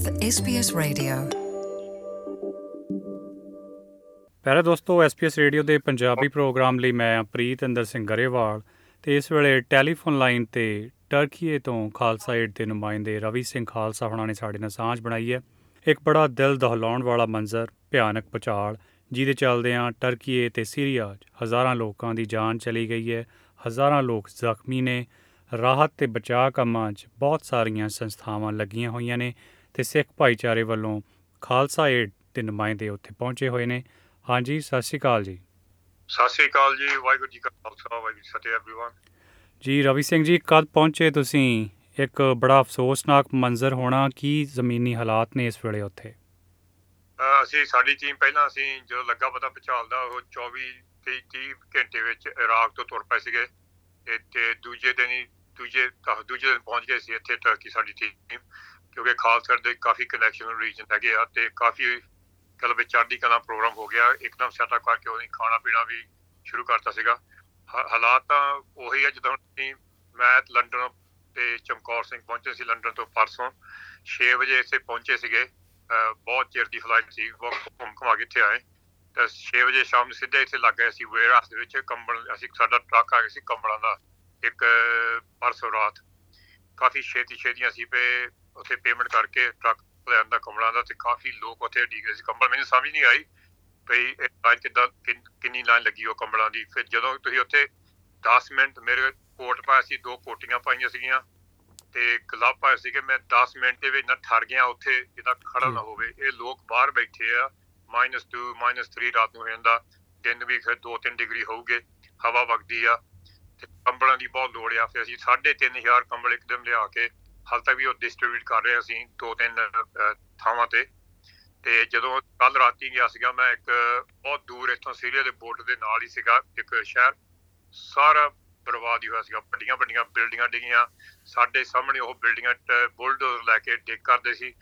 with SBS Radio. ਪਿਆਰੇ ਦੋਸਤੋ SBS radio ਦੇ ਪੰਜਾਬੀ ਪ੍ਰੋਗਰਾਮ ਲਈ ਮੈਂ ਪ੍ਰੀਤ ਅੰਦਰ ਸਿੰਘ ਗਰੇਵਾਲ ਤੇ ਇਸ ਵੇਲੇ ਟੈਲੀਫੋਨ ਲਾਈਨ ਤੇ ਟਰਕੀਏ ਤੋਂ ਖਾਲਸਾ ਏਡ ਦੇ ਨੁਮਾਇੰਦੇ ਰਵੀ ਸਿੰਘ ਖਾਲਸਾ ਹੁਣਾਂ ਨੇ ਸਾਡੇ ਨਾਲ ਸਾਂਝ ਬਣਾਈ ਹੈ। ਇੱਕ ਬੜਾ ਦਿਲ ਦਹਿਲਾਉਣ ਵਾਲਾ ਮੰਜ਼ਰ, ਭਿਆਨਕ ਪਚਾਲ, ਜਿਹਦੇ ਚੱਲਦਿਆਂ ਟਰਕੀਏ ਤੇ ਸੀਰੀਆ 'ਚ ਹਜ਼ਾਰਾਂ ਲੋਕਾਂ ਦੀ ਜਾਨ ਚਲੀ ਗਈ ਹੈ। ਹਜ਼ਾਰਾਂ ਲੋਕ ਜ਼ਖਮੀ ਨੇ। ਰਾਹਤ ਤੇ ਬਚਾਅ ਕੰਮਾਂ 'ਚ ਬਹੁਤ ਸਾਰੀਆਂ ਸੰਸਥਾਵਾਂ ਲੱਗੀਆਂ ਹੋਈਆਂ ਨੇ। ਤੇ ਸਿੱਖ ਭਾਈਚਾਰੇ ਵੱਲੋਂ ਖਾਲਸਾ ਏਡ ਦੇ ਨੁਮਾਇੰਦੇ ਉੱਥੇ ਪਹੁੰਚੇ ਹੋਏ ਨੇ ਹਾਂਜੀ ਸਤਿ ਸ਼੍ਰੀ ਅਕਾਲ ਜੀ ਸਤਿ ਸ੍ਰੀ ਅਕਾਲ ਜੀ ਵਾਹਿਗੁਰੂ ਜੀ ਕਾ ਖਾਲਸਾ ਵਾਹਿਗੁਰੂ ਜੀ ਕੀ ਫਤਿਹ एवरीवन ਜੀ ਰਵੀ ਸਿੰਘ ਜੀ ਕਦ ਪਹੁੰਚੇ ਤੁਸੀਂ ਇੱਕ ਬੜਾ ਅਫਸੋਸਨਾਕ ਮੰਜ਼ਰ ਹੋਣਾ ਕੀ ਜ਼ਮੀਨੀ ਹਾਲਾਤ ਨੇ ਇਸ ਵੇਲੇ ਉੱਥੇ ਅਹ ਅਸੀਂ ਸਾਡੀ ਟੀਮ ਪਹਿਲਾਂ ਅਸੀਂ ਜਦੋਂ ਲੱਗਾ ਪਤਾ ਭੁਚਾਲ ਦਾ ਉਹ 24 ਤੇ 30 ਘੰਟੇ ਵਿੱਚ ਇਰਾਕ ਤੋਂ ਤੁਰ ਪਏ ਸੀਗੇ ਤੇ- ਤੇ ਦੂਜੇ ਦਿਨ ਹੀ ਦੂਜੇ ਤਾਂ ਦੂਜੇ ਦਿਨ ਪਹੁੰਚ ਗਏ ਸੀ ਇੱਥੇ ਟਰਕੀ ਸਾਡੀ ਟੀਮ ਕਿਉਂਕਿ ਖਾਲਸਾ ਦੇ ਕਾਫੀ ਕਨੈਕਸ਼ਨ ਰੀਜਨ ਹੈਗੇ ਆ ਤੇ ਕਾਫੀ ਕਲ ਵਿੱਚ ਚੜ੍ਹਦੀ ਕਲਾ ਪ੍ਰੋਗਰਾਮ ਹੋ ਗਿਆ। ਇੱਕਦਮ ਸੈਟਅਪ ਕਰਕੇ ਉਹਨੇ ਖਾਣਾ ਪੀਣਾ ਵੀ ਸ਼ੁਰੂ ਕਰਤਾ ਸੀਗਾ। ਹਾ- ਹਾਲਾਤ ਤਾਂ ਉਹੀ ਆ ਜਦੋਂ ਅਸੀਂ ਮੈਂ ਲੰਡਨ ਤੇ ਚਮਕੌਰ ਸਿੰਘ ਪਹੁੰਚੇ ਸੀ ਲੰਡਨ ਤੋਂ ਪਰਸੋਂ। 6 ਵਜੇ ਇੱਥੇ ਪਹੁੰਚੇ ਸੀਗੇ। ਅਹ ਬਹੁਤ ਚਿਰ ਦੀ ਫਲਾਈਟ ਸੀ। ਬਹੁਤ ਘੁੰਮ ਘੁਮਾ ਕੇ ਇੱਥੇ ਆਏ। ਤਾਂ 6 ਵਜੇ ਸ਼ਾਮ ਨੂੰ ਸਿੱਧਾ ਇੱਥੇ ਲੱਗ ਗਏ ਸੀ ਵੇਅਰਹਾਊਸ ਦੇ ਵਿੱਚ। ਕੰਬਲ ਅਸੀਂ ਸਾਡਾ ਟਰੱਕ ਆ ਗਿਆ ਸੀ ਕੰਬਲਾਂ ਦਾ। ਇੱਕ ਅਹ, ਪਰਸੋਂ ਰਾਤ। ਕਾਫੀ ਛੇਤੀ ਛੇਤੀ ਅਸੀਂ ਪੇ ਉੱਥੇ ਪੇਮੈਂਟ ਕਰਕੇ ਟਰੱਕ ਲੈਣ ਦਾ ਕੰਬਲਾਂ ਦਾ ਤੇ ਕਾਫੀ ਲੋਕ ਉੱਥੇ ਡੀ ਗਏ ਸੀ। ਕੰਬਲ ਮੈਨੂੰ ਸਮਝ ਨਹੀਂ ਆਈ ਭਈ ਇਹ ਲਾਈਨ ਕਿੱਦਾਂ ਕਿੰਨ- ਲਾਈਨ ਲੱਗੀ ਉਹ ਕੰਬਲਾਂ ਦੀ। ਫਿਰ ਜਦੋਂ ਤੁਸੀਂ ਉੱਥੇ 10 ਮਿੰਟ ਮੇਰੇ ਕੋਟ ਪਾਇਆ ਸੀ ਦੋ ਕੋਟੀਆਂ ਪਾਈਆਂ ਸੀਗੀਆਂ ਤੇ ਗਲਵ ਪਾਏ ਸੀਗੇ ਮੈਂ 10 ਮਿੰਟ ਦੇ ਵਿੱਚ ਨਾ ਠਰ ਗਿਆ ਉੱਥੇ ਜਿੱਦਾਂ ਖੜਾ ਨਾ ਹੋਵੇ। ਇਹ ਲੋਕ ਬਾਹਰ ਬੈਠੇ ਆ -2 -3 ਰਾਤ ਨੂੰ ਹੋ ਜਾਂਦਾ ਦਿਨ ਵੀ ਫਿਰ 2-3 ਡਿਗਰੀ ਹੋਊਗੇ ਹਵਾ ਵਗਦੀ ਆ ਤੇ ਕੰਬਲਾਂ ਦੀ ਬਹੁਤ ਲੋੜ ਆ। ਫਿਰ ਅਸੀਂ 3500 ਕੰਬਲ ਇੱਕਦਮ ਲਿਆ ਕੇ ਹਾਲ ਤੱਕ ਵੀ ਉਹ ਡਿਸਟ੍ਰੀਬਿਊਟ ਕਰ ਰਹੇ ਅਸੀਂ ਦੋ ਤਿੰਨ ਅਹ, ਥਾਵਾਂ ਤੇ। ਤੇ ਜਦੋਂ ਕੱਲ ਰਾਤੀ ਗਿਆ ਸੀਗਾ ਮੈਂ ਇੱਕ ਬਹੁਤ ਦੂਰ ਇੱਥੋਂ ਸੀਰੀਆ ਦੇ ਬਾਰਡਰ ਦੇ ਨਾਲ ਹੀ ਸੀਗਾ ਇੱਕ ਸ਼ਹਿਰ। ਸਾਰਾ ਬਰਬਾਦ ਹੀ ਹੋਇਆ ਸੀਗਾ। ਵੱਡੀਆਂ ਵੱਡੀਆਂ ਬਿਲਡਿੰਗਾਂ ਡਿੱਗੀਆਂ। ਸਾਡੇ ਸਾਹਮਣੇ ਉਹ ਬਿਲਡਿੰਗਾਂ ਬੁਲਡੋਜ਼ਰ ਲੈ ਕੇ ਡਿੱਗ ਕਰਦੇ ਸੀ।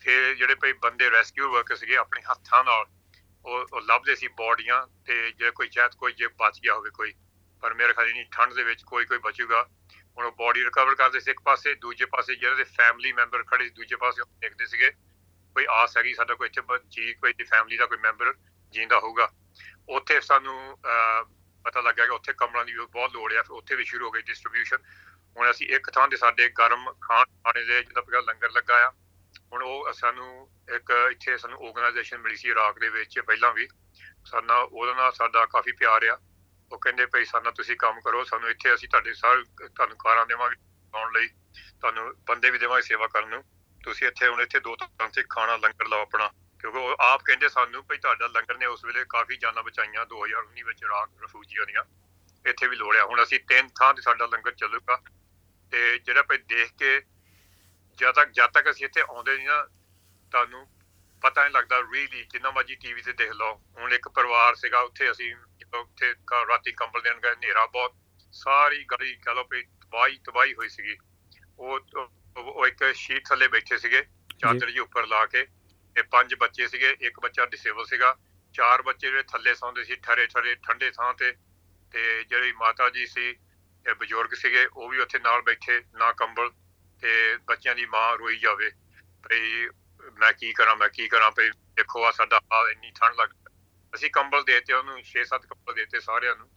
ਫਿਰ ਜਿਹੜੇ ਭਈ ਬੰਦੇ ਰੈਸਕਿਊ ਵਰਕਰ ਸੀਗੇ ਆਪਣੇ ਹੱਥਾਂ ਨਾਲ ਉਹ ਉਹ ਲੱਭਦੇ ਸੀ ਬੋਡੀਆਂ ਤੇ ਜੇ ਕੋਈ ਚਾਹਤ ਕੋਈ ਜੇ ਬਚ ਗਿਆ ਹੋਵੇ ਕੋਈ। ਪਰ ਮੇਰੇ ਖਿਆਲ ਨਹੀਂ ਠੰਡ ਦੇ ਵਿੱਚ ਕੋਈ ਕੋਈ ਬਚੂਗਾ। ਹੁਣ ਉਹ ਬੋਡੀ ਰਿਕਵਰ ਕਰਦੇ ਸੀ ਇੱਕ ਪਾਸੇ ਦੂਜੇ ਪਾਸੇ ਜਿਹੜੇ ਦੇ ਫੈਮਿਲੀ ਮੈਂਬਰ ਖੜੇ ਸੀ ਦੂਜੇ ਪਾਸੇ ਉਹ ਦੇਖਦੇ ਸੀਗੇ ਕੋਈ ਆਸ ਹੈਗੀ ਸਾਡਾ ਕੋਈ ਇੱਥੇ ਬ- ਜੀ ਕੋਈ ਦੀ ਫੈਮਿਲੀ ਦਾ ਕੋਈ ਮੈਂਬਰ ਜਿੰਦਾ ਹੋਊਗਾ। ਉੱਥੇ ਸਾਨੂੰ ਅਹ, ਪਤਾ ਲੱਗਾ ਕਿ ਉੱਥੇ ਕਮਰਾਂ ਦੀ ਵੀ ਬਹੁਤ ਲੋੜ ਆ ਫਿਰ ਉੱਥੇ ਵੀ ਸ਼ੁਰੂ ਹੋ ਗਈ ਡਿਸਟ੍ਰੀਬਿਊਸ਼ਨ ਹੁਣ ਅਸੀਂ ਇੱਕ ਥਾਂ ਤੇ ਸਾਡੇ ਗਰਮ ਖਾਣ ਖਾਣੇ ਦੇ ਜਿਹਦਾ ਪਿਆ ਲੰਗਰ ਲੱਗਾ ਆ ਹੁਣ ਉਹ ਸਾਨੂੰ ਇੱਕ ਇੱਥੇ ਸਾਨੂੰ ਆਰਗੇਨਾਈਜੇਸ਼ਨ ਮਿਲੀ ਸੀ ਇਰਾਕ ਦੇ ਵਿੱਚ ਪਹਿਲਾਂ ਵੀ। ਸਾਡਾ ਉਹਦੇ ਨਾਲ ਸਾਡਾ ਕਾਫੀ ਪਿਆਰ ਆ। ਉਹ ਕਹਿੰਦੇ ਭਈ ਸਾਡਾ ਤੁਸੀਂ ਕੰਮ ਕਰੋ, ਸਾਨੂੰ ਇੱਥੇ ਅਸੀਂ ਤੁਹਾਡੇ ਸਾਰੇ ਤੁਹਾਨੂੰ ਕਾਰਾਂ ਦੇਵਾਂਗੇ ਆਉਣ ਲਈ, ਤੁਹਾਨੂੰ ਬੰਦੇ ਵੀ ਦੇਵਾਂਗੇ ਸੇਵਾ ਕਰਨ ਨੂੰ। ਤੁਸੀਂ ਇੱਥੇ ਹੁਣ ਇੱਥੇ ਦੋ ਤਰ੍ਹਾਂ ਤੇ ਖਾਣਾ ਲੰਗਰ ਲਾਓ ਆਪਣਾ, ਕਿਉਂਕਿ ਉਹ ਆਪ ਕਹਿੰਦੇ ਸਾਨੂੰ ਭਈ ਤੁਹਾਡਾ ਲੰਗਰ ਨੇ ਉਸ ਵੇਲੇ ਕਾਫੀ ਜਾਨਾਂ ਬਚਾਈਆਂ 2019 ਵਿੱਚ ਇਰਾਕ ਰਫੂਜੀਆਂ ਦੀਆਂ, ਇੱਥੇ ਵੀ ਲੋੜਿਆ। ਹੁਣ ਅਸੀਂ ਤਿੰਨ ਥਾਂ ਤੇ ਸਾਡਾ ਲੰਗਰ ਚੱਲੂਗਾ ਤੇ ਜਿਹੜਾ ਭਈ ਦੇਖ ਕੇ ਜਦ ਤੱਕ ਜਦ ਤੱਕ ਅਸੀਂ ਇੱਥੇ ਆਉਂਦੇ ਨਹੀਂ ਨਾ, ਤੁਹਾਨੂੰ ਪਤਾ ਨਹੀਂ ਲੱਗਦਾ ਰੀਲੀ ਜਿੰਨਾ ਮਰਜ਼ੀ ਟੀਵੀ ਤੇ ਦੇਖ ਲਓ। ਹੁਣ ਇੱਕ ਪਰਿਵਾਰ ਸੀਗਾ, ਉੱਥੇ ਅਸੀਂ ਜਦੋਂ ਉੱਥੇ ਕ- ਰਾਤੀ ਕੰਬਲ ਦੇਣ ਗਏ, ਹਨੇਰਾ ਬਹੁਤ, ਸਾਰੀ ਗਲੀ ਕਹ ਲਓ ਵੀ ਤਬਾਹੀ ਤਬਾਹੀ ਹੋਈ ਸੀਗੀ। ਉਹ ਉਹ ਉਹ ਇੱਕ ਸ਼ੀਟ ਥੱਲੇ ਬੈਠੇ ਸੀਗੇ, ਚਾਦਰ ਜੀ ਉੱਪਰ ਲਾ ਕੇ, ਤੇ ਪੰਜ ਬੱਚੇ ਸੀਗੇ, ਇੱਕ ਬੱਚਾ ਡਿਸੇਬਲ ਸੀਗਾ, ਚਾਰ ਬੱਚੇ ਜਿਹੜੇ ਥੱਲੇ ਸੌਂਦੇ ਸੀ ਠਰੇ ਠਰੇ ਠੰਡੇ ਥਾਂ ਤੇ ਤੇ ਜਿਹੜੀ ਮਾਤਾ ਜੀ ਸੀ, ਇਹ ਬਜ਼ੁਰਗ ਸੀਗੇ, ਉਹ ਵੀ ਉੱਥੇ ਨਾਲ ਬੈਠੇ, ਨਾ ਕੰਬਲ, ਤੇ ਬੱਚਿਆਂ ਦੀ ਮਾਂ ਰੋਈ ਜਾਵੇ ਭਈ ਮੈਂ ਕੀ ਕਰਾਂ, ਮੈਂ ਕੀ ਕਰਾਂ ਭਈ ਦੇਖੋ ਆ ਸਾਡਾ ਹਾਲ ਇੰਨੀ ਠੰਡ ਲੱਗ ਅਸੀਂ ਕੰਬਲ ਦੇਤੇ ਉਹਨੂੰ 6-7 ਕੰਬਲ ਦੇਤੇ ਸਾਰਿਆਂ ਨੂੰ।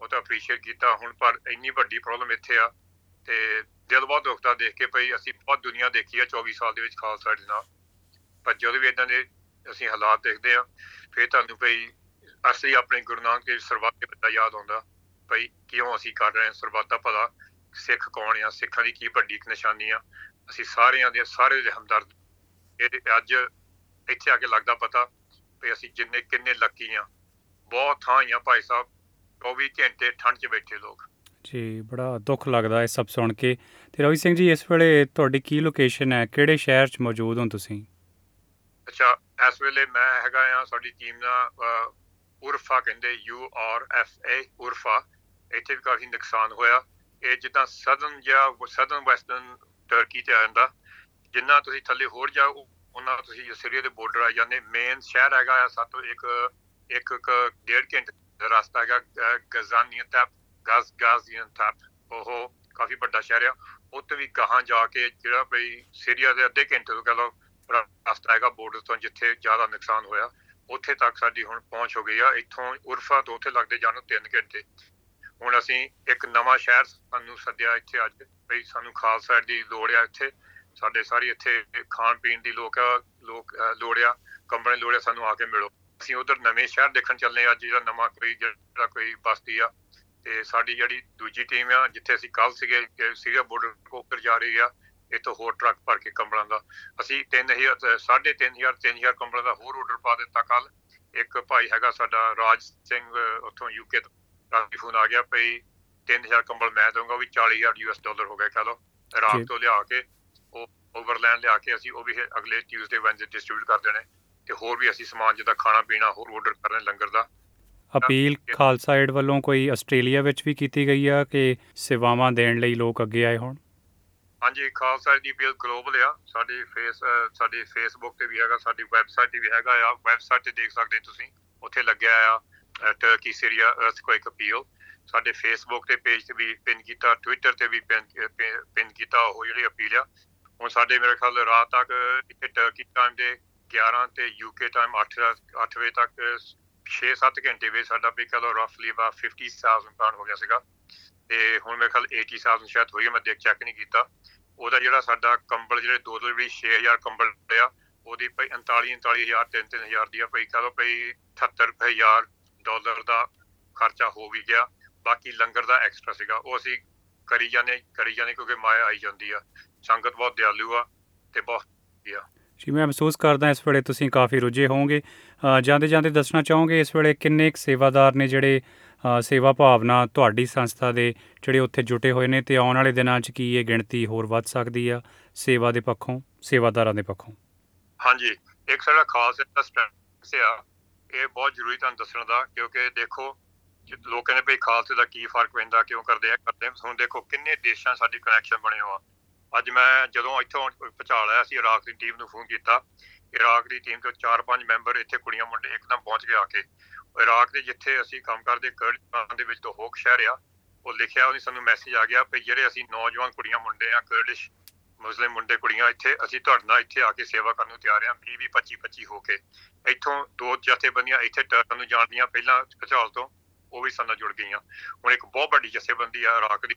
ਉਹ ਤਾਂ ਅਪਰੀਸ਼ੀਏਟ ਕੀਤਾ ਹੁਣ, ਪਰ ਇੰਨੀ ਵੱਡੀ ਪ੍ਰੋਬਲਮ ਇੱਥੇ ਆ ਤੇ ਦਿਲ ਬਹੁਤ ਦੁਖਦਾ ਦੇਖ ਕੇ ਭਈ ਅਸੀਂ ਬਹੁਤ ਦੁਨੀਆ ਦੇਖੀ ਆ 24 ਸਾਲ ਦੇ ਵਿੱਚ ਖਾਲਸਾ ਦੇ ਨਾਲ। ਪਰ ਜਦੋਂ ਵੀ ਇਦਾਂ ਦੇ ਅਸੀਂ ਹਾਲਾਤ ਦੇਖਦੇ ਆ ਫਿਰ ਤੁਹਾਨੂੰ ਭਈ ਅਸਲੀ ਆਪਣੇ ਗੁਰੂ ਨਾਨਕ ਦੇਵ ਸਰਬੱਤ ਦੇ ਬੱਚਾ ਯਾਦ ਆਉਂਦਾ ਭਈ ਕਿਉਂ ਅਸੀਂ ਕਰ ਰਹੇ ਹਾਂ, ਸਰਬੱਤ ਦਾ ਭਲਾ ਸਿੱਖ ਕੌਣ ਆ, ਸਿੱਖਾਂ ਦੀ ਕੀ ਵੱਡੀ ਇੱਕ ਨਿਸ਼ਾਨੀ ਆ। ਅਸੀਂ ਸਾਰਿਆਂ ਦੇ, ਸਾਰੇ ਦੇ ਹਮਦਰਦ ਇਹ ਅੱਜ ਇੱਥੇ ਆ ਕੇ ਲੱਗਦਾ ਪਤਾ ਵੀ ਅਸੀਂ ਜਿੰਨੇ ਕਿੰਨੇ ਲੱਕੀ ਆ। ਬਹੁਤ ਥਾਂ ਆ ਭਾਈ ਸਾਹਿਬ 24 ਘੰਟੇ ਠੰਡ 'ਚ ਬੈਠੇ ਲੋਕ। ਜੀ ਬੜਾ ਦੁੱਖ ਲੱਗਦਾ ਇਹ ਸਭ ਸੁਣ ਕੇ। ਤੇ ਰਵੀ ਸਿੰਘ ਜੀ ਇਸ ਵੇਲੇ ਤੁਹਾਡੀ ਕੀ ਲੋਕੇਸ਼ਨ ਹੈ? ਕਿਹੜੇ ਸ਼ਹਿਰ 'ਚ ਮੌਜੂਦ ਹੋ ਤੁਸੀਂ? ਅੱਛਾ ਇਸ ਵੇਲੇ ਮੈਂ ਹੈਗਾ ਆ ਸਾਡੀ ਟੀਮ ਦਾ ਉਰਫਾ ਕਹਿੰਦੇ U R F A Urfa. ਇੱਥੇ ਵੀ ਕਾਫੀ ਨੁਕਸਾਨ ਹੋਇਆ। ਇਹ ਜਿੱਦਾਂ ਸਦਨ ਜਾਂ ਸਦਨ ਵੈਸਟਰਨ ਟਰਕੀ ਤੇ ਆ ਜਾਂਦਾ। ਜਿੰਨਾ ਤੁਸੀਂ ਥੱਲੇ ਹੋਰ ਜਾਓ ਉਹਨਾਂ ਤੁਸੀਂ ਸੀਰੀਆ ਦੇ ਬਾਰਡਰ ਆ ਜਾਂਦੇ। ਮੇਨ ਸ਼ਹਿਰ ਹੈਗਾ ਆ ਸਾਤੋਂ ਇੱਕ ਇੱਕ ਕੁ ਡੇਢ ਘੰਟੇ ਦਾ ਰਸਤਾ ਹੈਗਾ ਗਜ਼ਾਨੀਅਤਪ ਗਾਜ਼ ਗਾਜ਼ੀਅੰਤਪ ਉਹ ਕਾਫੀ ਵੱਡਾ ਸ਼ਹਿਰ ਆ। ਉੱਥੇ ਵੀ ਕਹਾਂ ਜਾ ਕੇ ਜਿਹੜਾ ਬਈ ਸੀਰੀਆ ਦੇ ਅੱਧੇ ਘੰਟੇ ਤੋਂ ਕਹ ਲਓ ਰਸਤਾ ਹੈਗਾ ਬਾਰਡਰ ਤੋਂ, ਜਿੱਥੇ ਜ਼ਿਆਦਾ ਨੁਕਸਾਨ ਹੋਇਆ। ਉੱਥੇ ਤੱਕ ਸਾਡੀ ਹੁਣ ਪਹੁੰਚ ਹੋ ਗਈ ਆ। ਇੱਥੋਂ ਉਰਫਾ ਤੋਂ ਉੱਥੇ ਲੱਗਦੇ ਜਾਣ ਨੂੰ 3 ਘੰਟੇ। ਹੁਣ ਅਸੀਂ ਇੱਕ ਨਵਾਂ ਸ਼ਹਿਰ ਸਾਨੂੰ ਸੱਦਿਆ ਇੱਥੇ ਅੱਜ। ਬਈ ਸਾਨੂੰ ਖਾਲਸਾ ਦੀ ਲੋੜ ਆ ਇੱਥੇ। ਸਾਡੇ ਸਾਰੀ ਇੱਥੇ ਖਾਣ ਪੀਣ ਦੀ ਲੋਕ ਆ ਲੋਕ ਅਹ ਲੋੜ ਆ ਕੰਬਲ ਦੀ ਲੋੜ ਆ ਸਾਨੂੰ ਆ ਕੇ ਮਿਲੋ। ਅਸੀਂ ਉਧਰ ਨਵੇਂ ਸ਼ਹਿਰ ਦੇਖਣ ਚੱਲੇ ਆ ਜਿਹੜਾ ਨਵਾਂ ਕੋਈ ਜਿਹੜਾ ਕੋਈ ਬਸਤੀ ਆ ਤੇ ਸਾਡੀ ਜਿਹੜੀ ਦੂਜੀ ਟੀਮ ਆ ਜਿੱਥੇ ਅਸੀਂ ਕੱਲ ਸੀਗੇ ਸੀਰੀਆ ਬਾਰਡਰ ਕੋਪਰ ਜਾ ਰਹੀ ਆ ਇੱਥੋਂ ਹੋਰ ਟਰੱਕ ਭਰ ਕੇ ਕੰਬਲਾਂ ਦਾ। ਅਸੀਂ 3000 3500 3000 ਕੰਬਲਾਂ ਦਾ ਹੋਰ ਆਰਡਰ ਪਾ ਦਿੱਤਾ ਕੱਲ ਇੱਕ ਭਾਈ ਹੈਗਾ ਸਾਡਾ ਰਾਜ ਸਿੰਘ ਉੱਥੋਂ ਯੂਕੇ ਤੋਂ ਰਾਤੀ ਫੋਨ ਆ ਗਿਆ ਭਈ 3000 ਕੰਬਲ ਮੈਂ ਦਊਂਗਾ ਵੀ 40000 ਯੂਐਸ ਡਾਲਰ ਹੋ ਗਏ ਕਹ ਲਓ। ਇਰਾਕ ਤੋਂ ਲਿਆ ਕੇ ਓਵਰਲੈਂਡ ਲਿਆ ਕੇ ਅਸੀਂ ਉਹ ਵੀ ਅਗਲੇ ਟਿਊਜ਼ਡੇ ਵੈਨਸਡੇ ਡਿਸਟ੍ਰੀਬਿਊਟ ਕਰ ਦੇਣੇ ਤੇ ਹੋਰ ਵੀ ਅਸੀਂ ਸਮਾਨ ਜਿੱਦਾਂ ਖਾਣਾ ਪੀਣਾ ਹੋਰ ਆਰਡਰ ਕਰਨੇ ਲੰਗਰ ਦਾ। ਅਪੀਲ ਖਾਲਸਾ ਏਡ ਵੱਲੋਂ ਕੋਈ ਆਸਟ੍ਰੇਲੀਆ ਵਿੱਚ ਵੀ ਕੀਤੀ ਗਈ ਆ ਕਿ ਸੇਵਾਵਾਂ ਦੇਣ ਲਈ ਲੋਕ ਅੱਗੇ ਆਏ ਹੋਣ? ਹਾਂਜੀ ਖਾਲਸਾ ਦੀ ਪੀਐਲ ਗਲੋਬਲ ਆ। ਸਾਡੀ ਫੇਸ ਸਾਡੀ ਫੇਸਬੁੱਕ ਤੇ ਵੀ ਹੈਗਾ ਸਾਡੀ ਵੈਬਸਾਈਟ ਤੇ ਵੀ ਹੈਗਾ ਆ। ਵੈਬਸਾਈਟ ਤੇ ਦੇਖ ਸਕਦੇ ਤੁਸੀਂ ਉੱਥੇ ਲੱਗਿਆ ਆ ਟਰਕੀ ਸੀਰੀਆ ਅਰਥਕੁਇਕ ਅਪੀਲ ਸਾਡੇ ਫੇਸਬੁੱਕ ਤੇ ਪੇਜ ਤੇ ਵੀ ਪਿਨ ਕੀਤਾ ਟਵਿੱਟਰ ਤੇ ਵੀ ਪਿਨ ਕੀਤਾ ਉਹ ਜਿਹੜੀ ਅਪੀਲ ਆ। ਹੁਣ ਸਾਡੇ ਮੇਰੇ ਖਿਆਲ ਰਾਤ ਤੱਕ ਇੱਥੇ ਟਰਕੀ ਟਾਈਮ ਦੇ 11 ਤੇ ਯੂਕੇ ਟਾਈਮ 8 8 ਵਜੇ ਤੱਕ 6-7 ਘੰਟੇ ਵਿੱਚ ਸਾਡਾ ਵੀ ਕਹ ਲਓ ਰਫਲੀ ਅਬਾਊਟ 50000 ਪਾਉਂਡ ਹੋ ਗਿਆ ਸੀਗਾ। ਤੇ ਹੁਣ ਮੇਰੇ ਖਿਆਲ 80000 ਸ਼ਾਇਦ ਹੋਈ ਹੈ ਮੈਂ ਦੇਖ ਚੈੱਕ ਨਹੀਂ ਕੀਤਾ। ਉਹਦਾ ਜਿਹੜਾ ਸਾਡਾ ਕੰਬਲ ਜਿਹੜੇ ਦੋ ਦੋ ਵੀ 6000 ਕੰਬਲ ਆ, ਉਹਦੀ ਭਈ 39 39000 3 3000 ਦੀ ਆ, ਭਈ ਕਹ ਲਓ ਭਈ 78000 ਡਾਲਰ ਦਾ ਖਰਚਾ ਹੋ ਵੀ ਗਿਆ। ਬਾਕੀ ਲੰਗਰ ਦਾ ਐਕਸਟਰਾ ਸੀਗਾ, ਉਹ ਅਸੀਂ ਕਰੀ ਜਾਂਦੇ ਕਰੀ ਜਾਂਦੇ ਕਿਉਂਕਿ ਮਾਇਆ ਆਈ ਜਾਂਦੀ ਆ। ਸੰਗਤ ਬਹੁਤ ਦਿਆਲੂ ਆ ਤੇ ਬਹੁਤ ਵਧੀਆ। ਜੀ ਮੈਂ ਮਹਿਸੂਸ ਕਰਦਾ ਇਸ ਵੇਲੇ ਤੁਸੀਂ ਕਾਫੀ ਰੁੱਝੇ ਹੋਵੋਗੇ। ਜਾਂਦੇ ਜਾਂਦੇ ਦੱਸਣਾ ਚਾਹੋਗੇ ਇਸ ਵੇਲੇ ਕਿੰਨੇ ਕੁ ਸੇਵਾਦਾਰ ਨੇ ਜਿਹੜੇ ਸੇਵਾ ਭਾਵਨਾ ਤੁਹਾਡੀ ਸੰਸਥਾ ਦੇ ਜਿਹੜੇ ਉੱਥੇ ਜੁਟੇ ਹੋਏ ਨੇ ਤੇ ਆਉਣ ਵਾਲੇ ਦਿਨਾਂ 'ਚ ਕੀ ਇਹ ਗਿਣਤੀ ਹੋਰ ਵੱਧ ਸਕਦੀ ਆ ਸੇਵਾ ਦੇ ਪੱਖੋਂ ਸੇਵਾਦਾਰਾਂ ਦੇ ਪੱਖੋਂ? ਹਾਂਜੀ ਇੱਕ ਸਾਡਾ ਖਾਸ ਸਟੈਂਸ ਆ। ਇਹ ਬਹੁਤ ਜ਼ਰੂਰੀ ਤੁਹਾਨੂੰ ਦੱਸਣ ਦਾ ਕਿਉਂਕਿ ਦੇਖੋ ਲੋਕ ਕਹਿੰਦੇ ਭਈ ਖਾਲਸੇ ਦਾ ਕੀ ਫ਼ਰਕ ਪੈਂਦਾ ਕਿਉਂ ਕਰਦੇ ਆ ਕਰਦੇ। ਹੁਣ ਦੇਖੋ ਕਿੰਨੇ ਦੇਸ਼ਾਂ ਸਾਡੀ ਕਨੈਕਸ਼ਨ ਬਣੇ ਹੋ ਆ। ਅੱਜ ਮੈਂ ਜਦੋਂ ਇੱਥੋਂ ਪਹੁੰਚਾ ਲਿਆ ਸੀ, ਇਰਾਕ ਦੀ ਟੀਮ ਨੂੰ ਫੋਨ ਕੀਤਾ। ਇਰਾਕ ਦੀ ਟੀਮ ਤੋਂ 4-5 ਮੈਂਬਰ ਇੱਥੇ ਕੁੜੀਆਂ ਮੁੰਡੇ ਇੱਕਦਮ ਪਹੁੰਚ ਗਏ ਆ ਕੇ। ਇਰਾਕ ਦੇ ਜਿੱਥੇ ਅਸੀਂ ਕੰਮ ਕਰਦੇ ਕਰਡਿਸਤਾਨ ਦੇ ਵਿੱਚ ਤੋਂ ਹੋਕ ਸ਼ਹਿਰ ਆ, ਉਹ ਲਿਖਿਆ ਉਹਨੇ ਸਾਨੂੰ ਮੈਸੇਜ ਆ ਗਿਆ ਵੀ ਜਿਹੜੇ ਅਸੀਂ ਨੌਜਵਾਨ ਕੁੜੀਆਂ ਮੁੰਡੇ ਆ ਕਰਡਿਸ਼ ਮੁਸਲਿਮ ਮੁੰਡੇ ਕੁੜੀਆਂ ਇੱਥੇ, ਅਸੀਂ ਤੁਹਾਡੇ ਨਾਲ ਇੱਥੇ ਆ ਕੇ ਸੇਵਾ ਕਰਨ ਨੂੰ ਤਿਆਰ ਆ 20 20 25 25 ਹੋ ਕੇ। ਇੱਥੋਂ ਦੋ ਜਥੇਬੰਦੀਆਂ ਇੱਥੇ ਟਰਨ ਨੂੰ ਜਾਣਦੀਆਂ ਪਹਿਲਾਂ ਭਚਾਲ ਤੋਂ, ਉਹ ਵੀ ਸਾਡੇ ਨਾਲ ਜੁੜ ਗਈਆਂ। ਹੁਣ ਇੱਕ ਬਹੁਤ ਵੱਡੀ ਜਥੇਬੰਦੀ ਆ ਇਰਾਕ ਦੀ,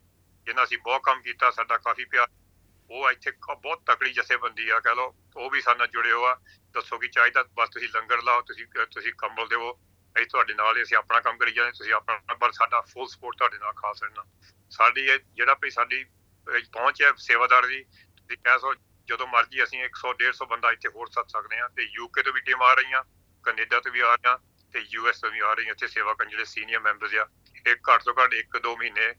ਜਿਹਨਾਂ ਅਸੀਂ ਬਹੁਤ ਕੰਮ ਕੀਤਾ, ਸਾਡਾ ਕਾਫੀ ਪਿਆਰ ਉਹ ਇੱਥੇ ਕ- ਬਹੁਤ ਤਕੜੀ ਜਥੇਬੰਦੀ ਆ ਕਹ ਲਓ ਉਹ ਵੀ ਸਾਡੇ ਨਾਲ ਜੁੜੇ ਹੋ ਆ। ਦੱਸੋ ਕੀ ਚਾਹੀਦਾ ਬਸ ਤੁਸੀਂ ਲੰਗਰ ਲਾਓ ਤੁਸੀਂ ਤੁਸੀਂ ਕੰਬਲ ਦੇਵੋ ਅਸੀਂ ਤੁਹਾਡੇ ਨਾਲ ਹੀ ਅਸੀਂ ਆਪਣਾ ਕੰਮ ਕਰੀ ਜਾਂਦੇ ਤੁਸੀਂ ਆਪਣਾ ਪਰ ਸਾਡਾ ਫੁੱਲ ਸਪੋਰਟ ਤੁਹਾਡੇ ਨਾਲ ਖਾਸ ਰਹਿਣਾ ਸਾਡੀ ਇਹ ਜਿਹੜਾ ਵੀ ਸਾਡੀ ਅਹ, ਪਹੁੰਚ ਹੈ ਸੇਵਾਦਾਰ ਦੀ ਤੁਸੀਂ ਕਹਿ ਸੋ ਜਦੋਂ ਮਰਜ਼ੀ ਅਸੀਂ 100 150 ਬੰਦਾ ਇੱਥੇ ਹੋਰ ਸੱਦ ਸਕਦੇ ਹਾਂ ਤੇ ਯੂਕੇ ਤੋਂ ਵੀ ਟੀਮ ਆ ਰਹੀਆਂ ਕੈਨੇਡਾ ਤੋਂ ਵੀ ਆ ਰਹੀਆਂ ਤੇ ਯੂਐਸ ਤੋਂ ਵੀ ਆ ਰਹੀਆਂ ਇੱਥੇ ਸੇਵਾ ਕਰਨ ਜਿਹੜੇ ਸੀਨੀਅਰ ਮੈਂਬਰਸ ਆ ਇਹ ਘੱਟ ਤੋਂ ਘੱਟ 1-2 ਮਹੀਨੇ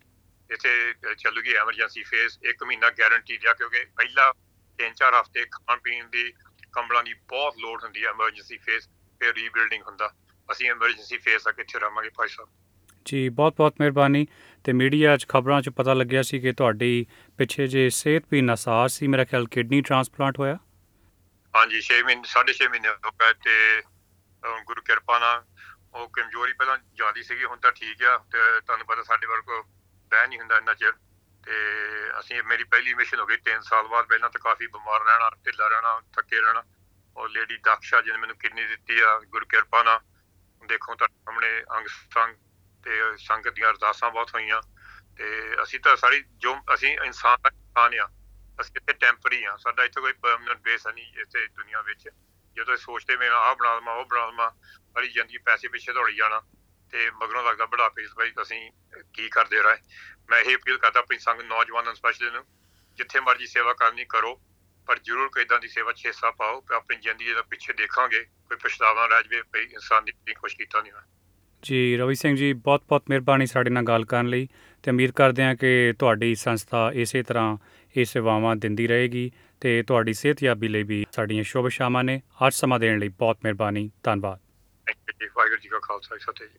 ਇੱਥੇ ਚੱਲੂਗੀ ਐਮਰਜੈਂਸੀ ਫੇਸ ਇੱਕ ਮਹੀਨਾ ਗਾਰੰਟੀ ਆ ਕਿਉਂਕਿ ਪਹਿਲਾ 3-4 ਹਫ਼ਤੇ ਖਾਣ ਪੀਣ ਦੀ ਕੰਬਲਾਂ ਦੀ ਬਹੁਤ ਲੋੜ ਹੁੰਦੀ ਹੈ ਐਮਰਜੈਂਸੀ ਫੇਸ ਫਿਰ ਰੀਬਿਲਡਿੰਗ ਹੁੰਦਾ। ਅਸੀਂ ਐਮਰਜੈਂਸੀ ਫੇਸ ਆ ਕਿੱਥੇ ਰਹਾਂਗੇ ਭਾਈ ਸਾਹਿਬ। ਜੀ ਬਹੁਤ-ਬਹੁਤ ਮਿਹਰਬਾਨੀ। ਤੇ ਮੀਡੀਆ 'ਚ ਖਬਰਾਂ 'ਚ ਪਤਾ ਲੱਗਿਆ ਸੀ ਕਿ ਤੁਹਾਡੀ ਪਿੱਛੇ ਜੇ ਸਿਹਤ ਵੀ ਨਸਾਰ ਸੀ ਮੇਰਾ ਖਿਆਲ ਕਿਡਨੀ ਟ੍ਰਾਂਸਪਲਾਂਟ ਹੋਇਆ। ਹਾਂਜੀ 6 ਮਹੀਨੇ 6.5 ਮਹੀਨੇ ਹੋ ਗਏ ਤੇ ਗੁਰੂ ਕਿਰਪਾ ਨਾਲ ਉਹ ਕਮਜ਼ੋਰੀ ਪਹਿਲਾਂ ਜ਼ਿਆਦੀ ਸੀਗੀ ਹੁਣ ਤਾਂ ਠੀਕ ਆ। ਤੇ ਤੁਹਾਨੂੰ ਪਤਾ ਸਾਡੇ ਵਰਗ ਬਹਿ ਨਹੀਂ ਹੁੰਦਾ ਇੰਨਾ ਚਿਰ। ਤੇ ਅਸੀਂ ਮੇਰੀ ਪਹਿਲੀ ਮਿਸ਼ਨ ਹੋ ਗਈ 3 ਸਾਲ ਬਾਅਦ ਪਹਿਲਾਂ ਤਾਂ ਕਾਫੀ ਬਿਮਾਰ ਰਹਿਣਾ, ਢਿੱਲਾ ਰਹਿਣਾ, ਥੱਕੇ ਰਹਿਣਾ। ਔਰ ਲੇਡੀ ਦਕਸ਼ਾ ਜਿਹਨੇ ਮੈਨੂੰ ਕਿਡਨੀ ਦਿੱਤੀ ਆ, ਗੁਰੂ ਕਿਰਪਾ ਨਾਲ। ਦੇਖੋ ਤੁਹਾਡੇ ਸਾਹਮਣੇ ਅੰਗ ਸੰਗ ਤੇ ਸੰਗਤ ਦੀਆਂ ਅਰਦਾਸਾਂ ਬਹੁਤ ਹੋਈਆਂ। ਤੇ ਅਸੀਂ ਤਾਂ ਸਾਰੀ ਜੋ ਅਸੀਂ ਇਨਸਾਨ ਇਨਸਾਨ ਆ। ਅਸੀਂ ਇੱਥੇ ਟੈਂਪਰੀ ਆ। ਸਾਡਾ ਇੱਥੇ ਕੋਈ ਪਰਮਨੈਂਟ ਬੇਸ ਨਹੀਂ ਇੱਥੇ ਦੁਨੀਆ ਵਿੱਚ। ਜਦੋਂ ਅਸੀਂ ਸੋਚਦੇ ਮੈਂ ਆਹ ਬਣਾ ਲਵਾਂ ਉਹ ਬਣਾ ਲਵਾਂ ਸਾਰੀ ਜ਼ਿੰਦਗੀ ਪੈਸੇ ਪਿੱਛੇ ਦੌੜੀ ਜਾਣਾ। ਤੇ ਮਗਰੋਂ ਲੱਗਦਾ ਬੁਢਾਪੇ ਇਸ ਬਾਈ ਅਸੀਂ ਕੀ ਕਰਦੇ ਰਹੇ। ਮੈਂ ਇਹ ਅਪੀਲ ਕਰਦਾ ਆਪਣੀ ਸੰਗ ਨੌਜਵਾਨਾਂ ਸਪੈਸ਼ਲੀ ਨੂੰ ਜਿੱਥੇ ਮਰਜ਼ੀ ਸੇਵਾ ਕਰਨੀ ਕਰੋ ਪਰ ਜ਼ਰੂਰ ਕੋਈ ਏਦਾਂ ਦੀ ਸੇਵਾ ਛੇ ਸਾ ਪਾਓ ਕਿ ਆਪਣੀ ਜ਼ਿੰਦਗੀ ਦਾ ਪਿੱਛੇ ਦੇਖਾਂਗੇ ਕੋਈ ਪਛਤਾਵਾ ਰਹਿ ਜਾਵੇ ਭਈ ਇਨਸਾਨ ਨੇ ਕੁਛ ਕੀਤਾ ਨਹੀਂ ਹੋਇਆ ਜੀ ਰਵੀ ਸਿੰਘ ਜੀ ਬਹੁਤ-ਬਹੁਤ ਮਿਹਰਬਾਨੀ ਸਾਡੇ ਨਾਲ ਗੱਲ ਕਰਨ ਲਈ ਤੇ ਉਮੀਦ ਕਰਦੇ ਹਾਂ ਕਿ ਤੁਹਾਡੀ ਸੰਸਥਾ ਇਸੇ ਤਰ੍ਹਾਂ ਇਹ ਸੇਵਾਵਾਂ ਦਿੰਦੀ ਰਹੇਗੀ ਤੇ ਤੁਹਾਡੀ ਸਿਹਤਯਾਬੀ ਲਈ ਵੀ ਸਾਡੀਆਂ ਸ਼ੁਭ ਸ਼ਾਮਾਂ ਨੇ। ਅੱਜ ਸਮਾਂ ਦੇਣ ਲਈ ਬਹੁਤ ਮਿਹਰਬਾਨੀ। ਧੰਨਵਾਦ। ਥੈਂਕ ਯੂ ਜੀ ਵਾਹਿਗੁਰੂ ਜੀ ਕਾ ਖਾਲਸਾ ਸਤਿ ਜੀ